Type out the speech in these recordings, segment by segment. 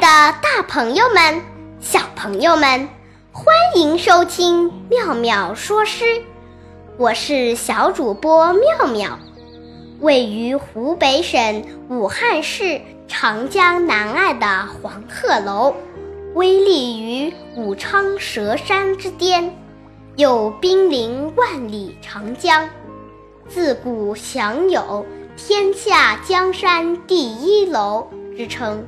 的大朋友们、小朋友们，欢迎收听妙妙说诗。我是小主播妙妙，位于湖北省武汉市长江南岸的黄鹤楼，危立于武昌蛇山之巅，又濒临万里长江，自古享有“天下江山第一楼”之称。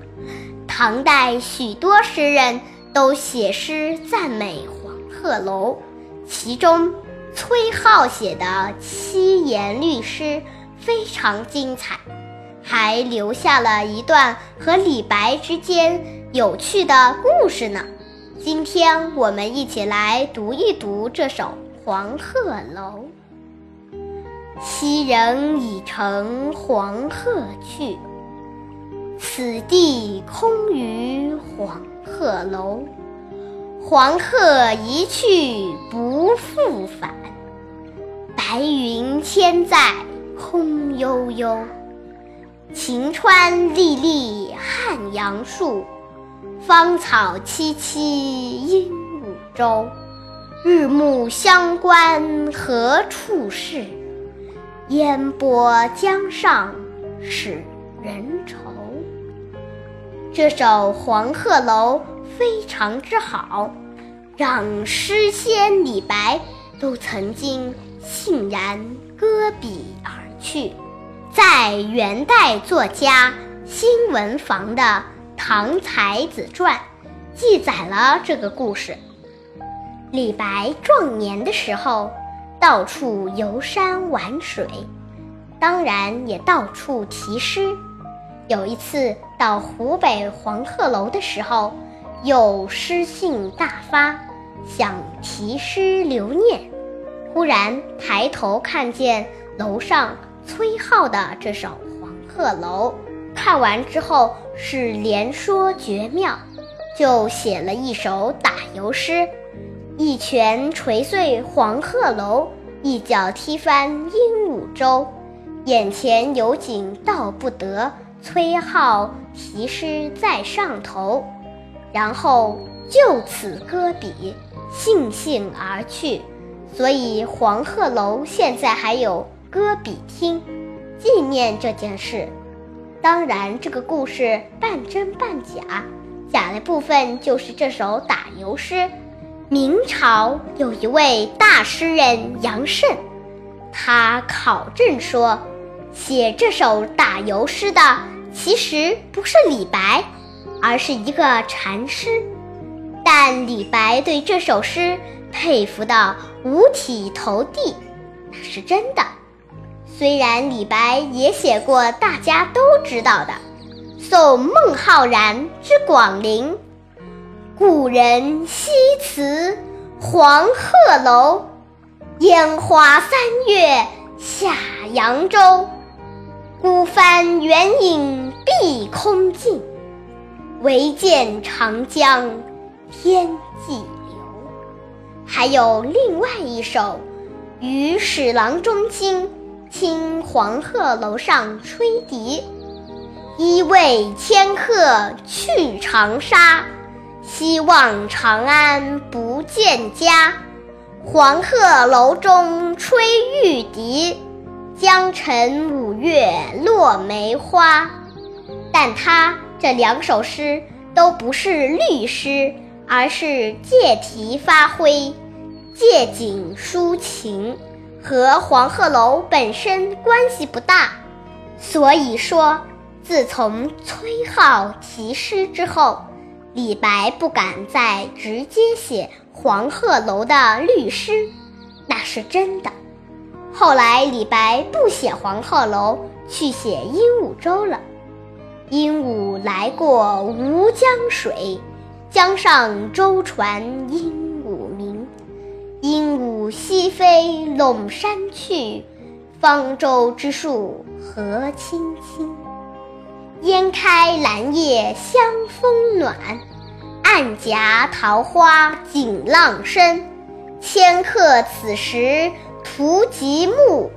唐代许多诗人都写诗赞美黄鹤楼，其中崔颢写的七言律诗非常精彩，还留下了一段和李白之间有趣的故事呢。今天我们一起来读一读这首《黄鹤楼》：昔人已乘黄鹤去。此地空余黄鹤楼，黄鹤一去不复返。白云千载空悠悠，晴川历历汉阳树，芳草萋萋鹦鹉洲。日暮乡关何处是？烟波江上使人愁。这首《黄鹤楼》非常之好，让诗仙李白都曾经欣然搁笔而去。在元代作家辛文房的《唐才子传》记载了这个故事。李白壮年的时候，到处游山玩水，当然也到处题诗。有一次到湖北黄鹤楼的时候，又诗兴大发，想题诗留念。忽然抬头看见楼上崔颢的这首《黄鹤楼》，看完之后是连说绝妙，就写了一首打油诗：一拳捶碎黄鹤楼，一脚踢翻鹦鹉洲。眼前有景道不得。崔颢题诗在上头，然后就此搁笔，悻悻而去。所以黄鹤楼现在还有搁笔厅，纪念这件事。当然，这个故事半真半假，假的部分就是这首打油诗。明朝有一位大诗人杨慎，他考证说，写这首打油诗的。其实不是李白，而是一个禅师。但李白对这首诗佩服的五体投地，那是真的。虽然李白也写过大家都知道的《送孟浩然之广陵》：“故人西辞黄鹤楼，烟花三月下扬州。”孤帆远影碧空尽，唯见长江天际流。还有另外一首《与使郎中卿听黄鹤楼上吹笛》：一为迁客去长沙，西望长安不见家。黄鹤楼中吹玉笛。江城五月落梅花，但他这两首诗都不是律诗，而是借题发挥、借景抒情，和黄鹤楼本身关系不大。所以说，自从崔颢题诗之后，李白不敢再直接写黄鹤楼的律诗，那是真的。后来，李白不写黄鹤楼，去写鹦鹉洲了。鹦鹉来过吴江水，江上舟船鹦鹉鸣。鹦鹉西飞陇山去，方舟之树何青青。烟开兰叶香风暖，暗夹桃花锦浪深。迁客此时。图极目，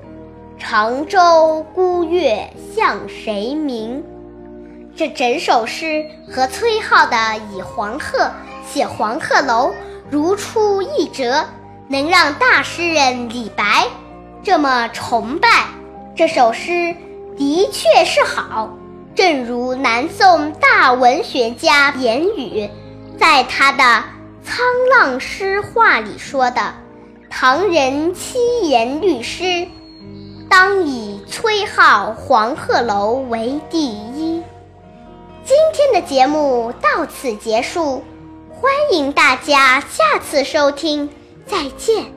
长洲孤月向谁明？这整首诗和崔颢的《以黄鹤》写黄鹤楼如出一辙，能让大诗人李白这么崇拜。这首诗的确是好，正如南宋大文学家严语在他的《沧浪诗话》里说的：“唐人七言律诗，当以崔颢《黄鹤楼》为第一。”今天的节目到此结束，欢迎大家下次收听，再见。